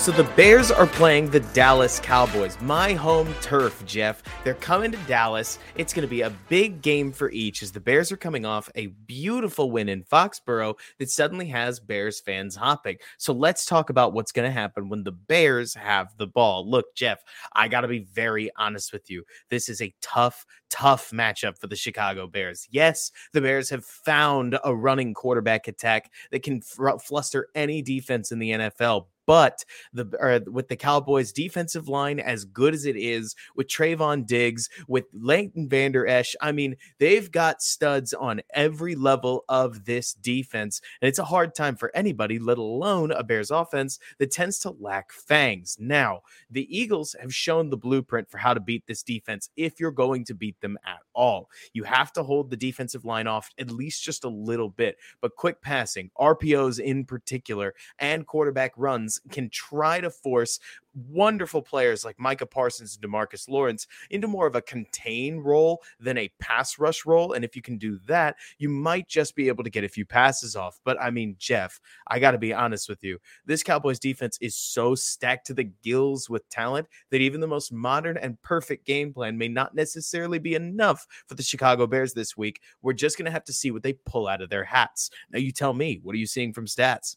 So the Bears are playing the Dallas Cowboys, my home turf, Jeff. They're coming to Dallas. It's going to be a big game for each as the Bears are coming off a beautiful win in Foxborough that suddenly has Bears fans hopping. So let's talk about what's going to happen when the Bears have the ball. Look, Jeff, I got to be very honest with you. This is a tough, tough matchup for the Chicago Bears. Yes, the Bears have found a running quarterback attack that can fr- fluster any defense in the NFL, but the with the Cowboys defensive line as good as it is, with Trevon Diggs, with Leighton Vander Esch, I mean, they've got studs on every level of this defense, and it's a hard time for anybody, let alone a Bears offense that tends to lack fangs. Now, the Eagles have shown the blueprint for how to beat this defense if you're going to beat them at all. You have to hold the defensive line off at least just a little bit, but quick passing, RPOs in particular, and quarterback runs can try to force wonderful players like Micah Parsons and Demarcus Lawrence into more of a contain role than a pass rush role. And if you can do that, you might just be able to get a few passes off. But I mean, Jeff, I got to be honest with you. This Cowboys defense is so stacked to the gills with talent that even the most modern and perfect game plan may not necessarily be enough for the Chicago Bears this week. We're just going to have to see what they pull out of their hats. Now, you tell me, what are you seeing from stats?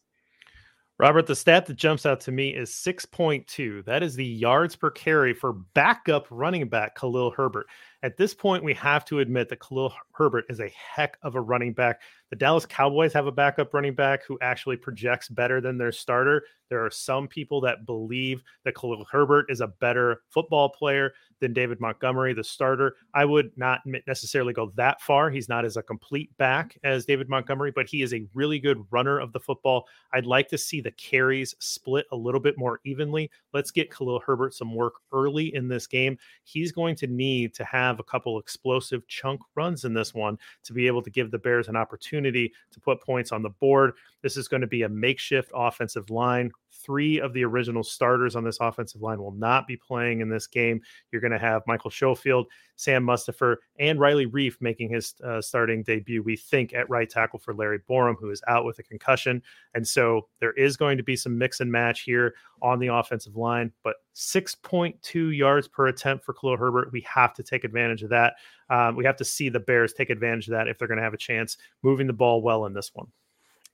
Robert, the stat that jumps out to me is 6.2. That is the yards per carry for backup running back Khalil Herbert. At this point, we have to admit that Khalil Herbert is a heck of a running back. The Dallas Cowboys have a backup running back who actually projects better than their starter. There are some people that believe that Khalil Herbert is a better football player than David Montgomery, the starter. I would not necessarily go that far. He's not as a complete back as David Montgomery, but he is a really good runner of the football. I'd like to see the carries split a little bit more evenly. Let's get Khalil Herbert some work early in this game. He's going to need to have a couple explosive chunk runs in this one to be able to give the Bears an opportunity to put points on the board. This is going to be a makeshift offensive line. Three of the original starters on this offensive line will not be playing in this game. You're going to have Michael Schofield, Sam Mustipher, and Riley Reiff making his uh, starting debut, we think, at right tackle for Larry Borom, who is out with a concussion. And so there is going to be some mix and match here on the offensive line, but 6.2 yards per attempt for Khalil Herbert. We have to take advantage of that. Um, we have to see the Bears take advantage of that if they're going to have a chance moving the ball well in this one.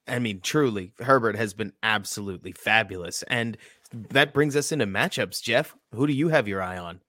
I mean, truly, Herbert has been absolutely fabulous. And that brings us into matchups. Jeff, who do you have your eye on?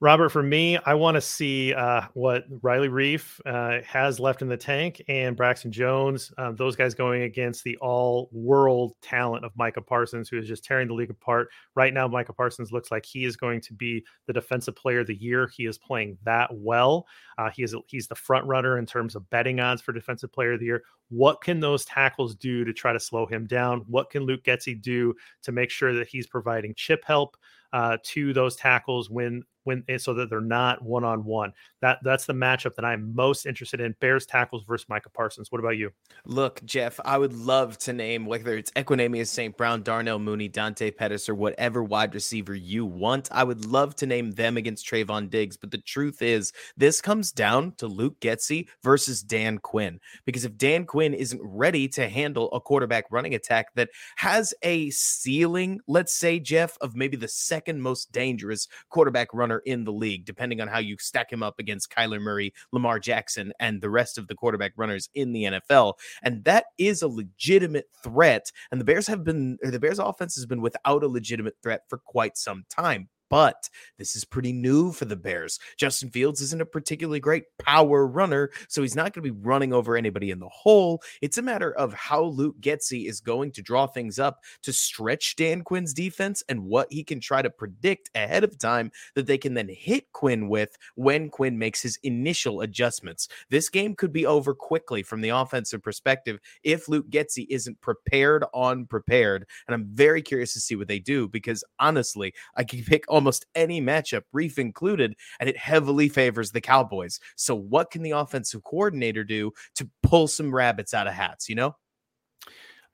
Robert, for me, I want to see uh, what Riley Reiff uh, has left in the tank and Braxton Jones, um, those guys going against the all world talent of Micah Parsons, who is just tearing the league apart. Right now, Micah Parsons looks like he is going to be the defensive player of the year. He is playing that well. Uh, he is he's the front runner in terms of betting odds for defensive player of the year. What can those tackles do to try to slow him down? What can Luke Getsy do to make sure that he's providing chip help uh, to those tackles when when eh, so that they're not one on one. That that's the matchup that I'm most interested in. Bears tackles versus Micah Parsons. What about you? Look, Jeff, I would love to name whether it's Equanimeous St. Brown, Darnell Mooney, Dante Pettis, or whatever wide receiver you want. I would love to name them against Trevon Diggs, but the truth is, this comes down to Luke Getsy versus Dan Quinn. Because if Dan Quinn isn't ready to handle a quarterback running attack that has a ceiling, let's say, Jeff, of maybe the second most dangerous quarterback runner in the league, depending on how you stack him up against Kyler Murray, Lamar Jackson, and the rest of the quarterback runners in the NFL. And that is a legitimate threat. And the Bears have been, the Bears offense has been without a legitimate threat for quite some time. But this is pretty new for the Bears. Justin Fields isn't a particularly great power runner, so he's not going to be running over anybody in the hole. It's a matter of how Luke Getsy is going to draw things up to stretch Dan Quinn's defense and what he can try to predict ahead of time that they can then hit Quinn with when Quinn makes his initial adjustments. This game could be over quickly from the offensive perspective if Luke Getsy isn't prepared on prepared. And I'm very curious to see what they do because honestly, I can pick almost any matchup, Reiff included, and it heavily favors the Cowboys. So, what can the offensive coordinator do to pull some rabbits out of hats, you know?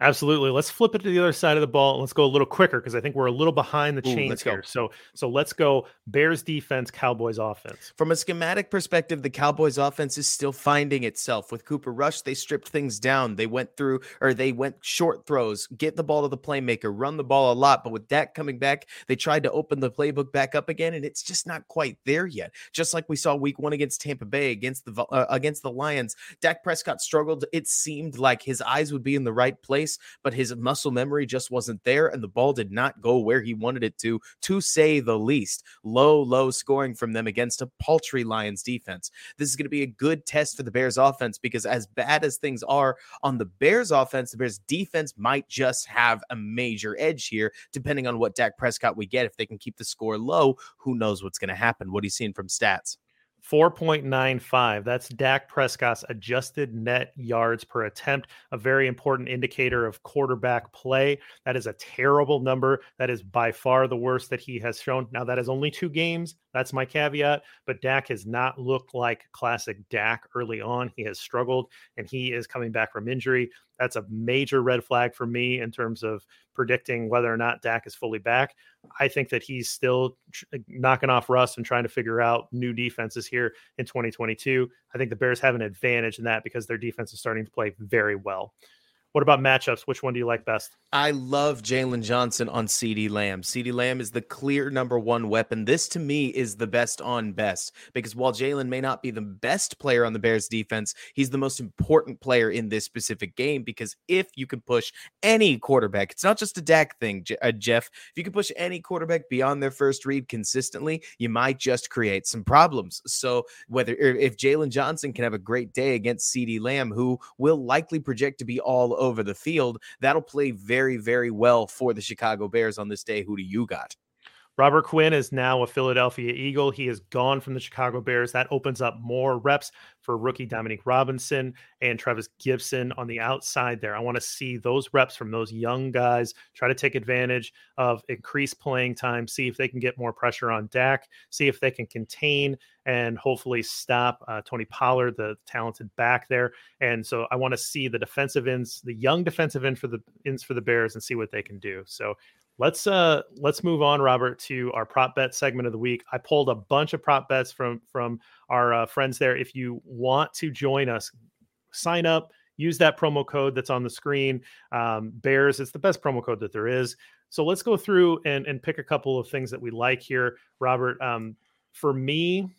Absolutely. Let's flip it to the other side of the ball. And let's go a little quicker because I think we're a little behind the chains here. So, so let's go Bears defense, Cowboys offense. From a schematic perspective, the Cowboys offense is still finding itself. With Cooper Rush, they stripped things down. They went through or they went short throws, get the ball to the playmaker, run the ball a lot. But with Dak coming back, they tried to open the playbook back up again, and it's just not quite there yet. Just like we saw Week One against Tampa Bay, against the uh, against the Lions, Dak Prescott struggled. It seemed like his eyes would be in the right place but his muscle memory just wasn't there, and the ball did not go where he wanted it to, to say the least. Low, low scoring from them against a paltry Lions defense. This is going to be a good test for the Bears offense because, as bad as things are on the Bears offense, the Bears defense might just have a major edge here, depending on what Dak Prescott we get. If they can keep the score low, who knows what's going to happen? What are you seeing from stats? 4.95. That's Dak Prescott's adjusted net yards per attempt, a very important indicator of quarterback play. That is a terrible number. That is by far the worst that he has shown. Now, that is only two games. That's my caveat. But Dak has not looked like classic Dak early on. He has struggled and he is coming back from injury. That's a major red flag for me in terms of predicting whether or not Dak is fully back. I think that he's still tr- knocking off rust and trying to figure out new defenses here in 2022. I think the Bears have an advantage in that because their defense is starting to play very well. What about matchups? Which one do you like best? I love Jaylon Johnson on CeeDee Lamb. CeeDee Lamb is the clear number one weapon. This to me is the best on best because while Jaylon may not be the best player on the Bears defense, he's the most important player in this specific game because if you can push any quarterback, it's not just a Dak thing, uh, Jeff. If you can push any quarterback beyond their first read consistently, you might just create some problems. So whether if Jaylon Johnson can have a great day against CeeDee Lamb, who will likely project to be all over the field. That'll play very, very well for the Chicago Bears on this day. Who do you got? Robert Quinn is now a Philadelphia Eagle. He is gone from the Chicago Bears. That opens up more reps for rookie Dominique Robinson and Trevis Gipson on the outside there. I want to see those reps from those young guys try to take advantage of increased playing time, see if they can get more pressure on Dak, see if they can contain and hopefully stop uh, Tony Pollard, the talented back there. And so I want to see the defensive ends, the young defensive end for the ends for the Bears, and see what they can do. So let's uh let's move on robert to our prop bet segment of the week. I pulled a bunch of prop bets from from our uh, friends there. If you want to join us sign up use that promo code that's on the screen. Um, bears it's the best promo code that there is. So let's go through and and pick a couple of things that we like here. Robert um, for me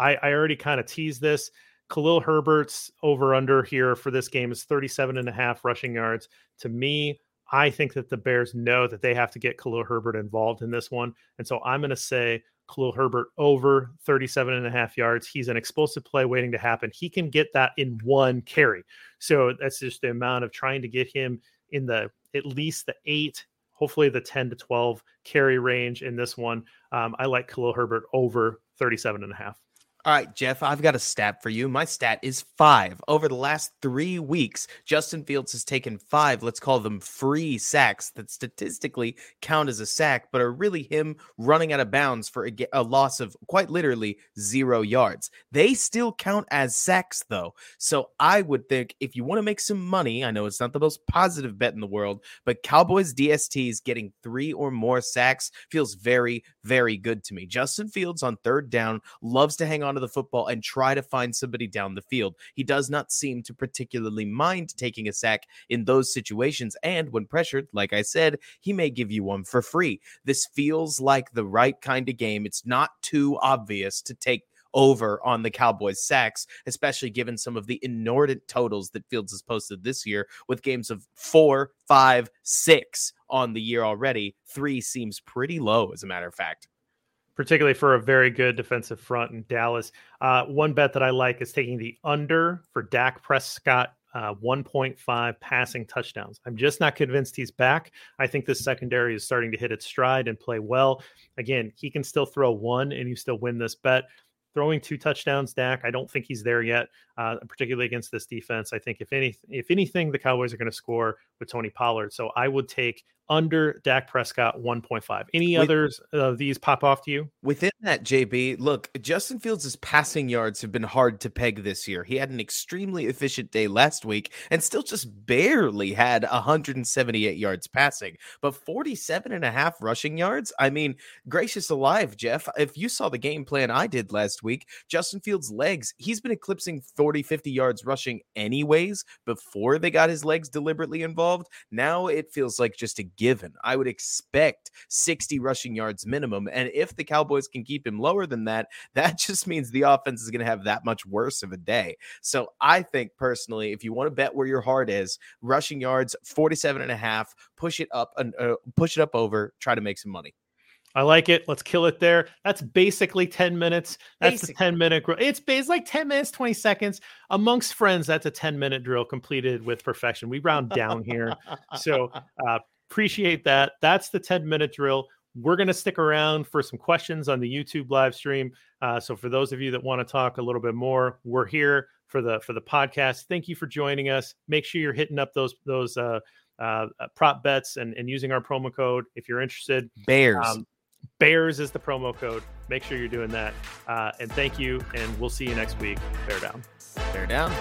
i i already kind of teased this. Khalil herbert's over under here for this game is 37 and a half rushing yards. To me I think that the Bears know that they have to get Khalil Herbert involved in this one. And so I'm going to say Khalil Herbert over 37 and a half yards. He's an explosive play waiting to happen. He can get that in one carry. So that's just the amount of trying to get him in the at least the eight, hopefully the 10 to 12 carry range in this one. Um, I like Khalil Herbert over 37 and a half. All right, Jeff, I've got a stat for you. My stat is five. Over the last three weeks, Justin Fields has taken five, let's call them free sacks that statistically count as a sack, but are really him running out of bounds for a, a loss of quite literally zero yards. They still count as sacks, though. So I would think if you want to make some money, I know it's not the most positive bet in the world, but Cowboys DSTs getting three or more sacks feels very, very good to me. Justin Fields on third down loves to hang on of the football and try to find somebody down the field. He does not seem to particularly mind taking a sack in those situations. And when pressured, like I said, he may give you one for free. This feels like the right kind of game. It's not too obvious to take over on the Cowboys sacks, especially given some of the inordinate totals that Fields has posted this year with games of four, five, six on the year already. Three seems pretty low, as a matter of fact. Particularly for a very good defensive front in Dallas. Uh, one bet that I like is taking the under for Dak Prescott uh, 1.5 passing touchdowns. I'm just not convinced he's back. I think this secondary is starting to hit its stride and play well. Again, he can still throw one and you still win this bet. Throwing two touchdowns, Dak. I don't think he's there yet, uh, particularly against this defense. I think if any, if anything, the Cowboys are going to score with Tony Pollard. So I would take under Dak Prescott 1.5. Any With, others of these pop off to you? Within that, JB, look, Justin Fields' passing yards have been hard to peg this year. He had an extremely efficient day last week and still just barely had 178 yards passing, but 47 and a half rushing yards. I mean, gracious alive, Jeff. If you saw the game plan I did last week, Justin Fields' legs, he's been eclipsing 40, 50 yards rushing anyways before they got his legs deliberately involved. Now it feels like just a given. I would expect 60 rushing yards minimum. And if the Cowboys can keep him lower than that, that just means the offense is going to have that much worse of a day. So I think personally, if you want to bet where your heart is, rushing yards 47 and a half, push it up and uh, push it up over, try to make some money. I like it. Let's kill it there. That's basically 10 minutes. That's basically. the 10 minute. It's, it's like 10 minutes, 20 seconds. Amongst friends, that's a 10 minute drill completed with perfection. We round down here. so uh, Appreciate that. That's the 10 minute drill. We're going to stick around for some questions on the YouTube live stream. Uh, so for those of you that want to talk a little bit more, we're here for the for the podcast. Thank you for joining us. Make sure you're hitting up those those uh, uh, prop bets and, and using our promo code if you're interested. Bears. Um, Bears is the promo code. Make sure you're doing that. Uh, and thank you. And we'll see you next week. Bear down. Bear down.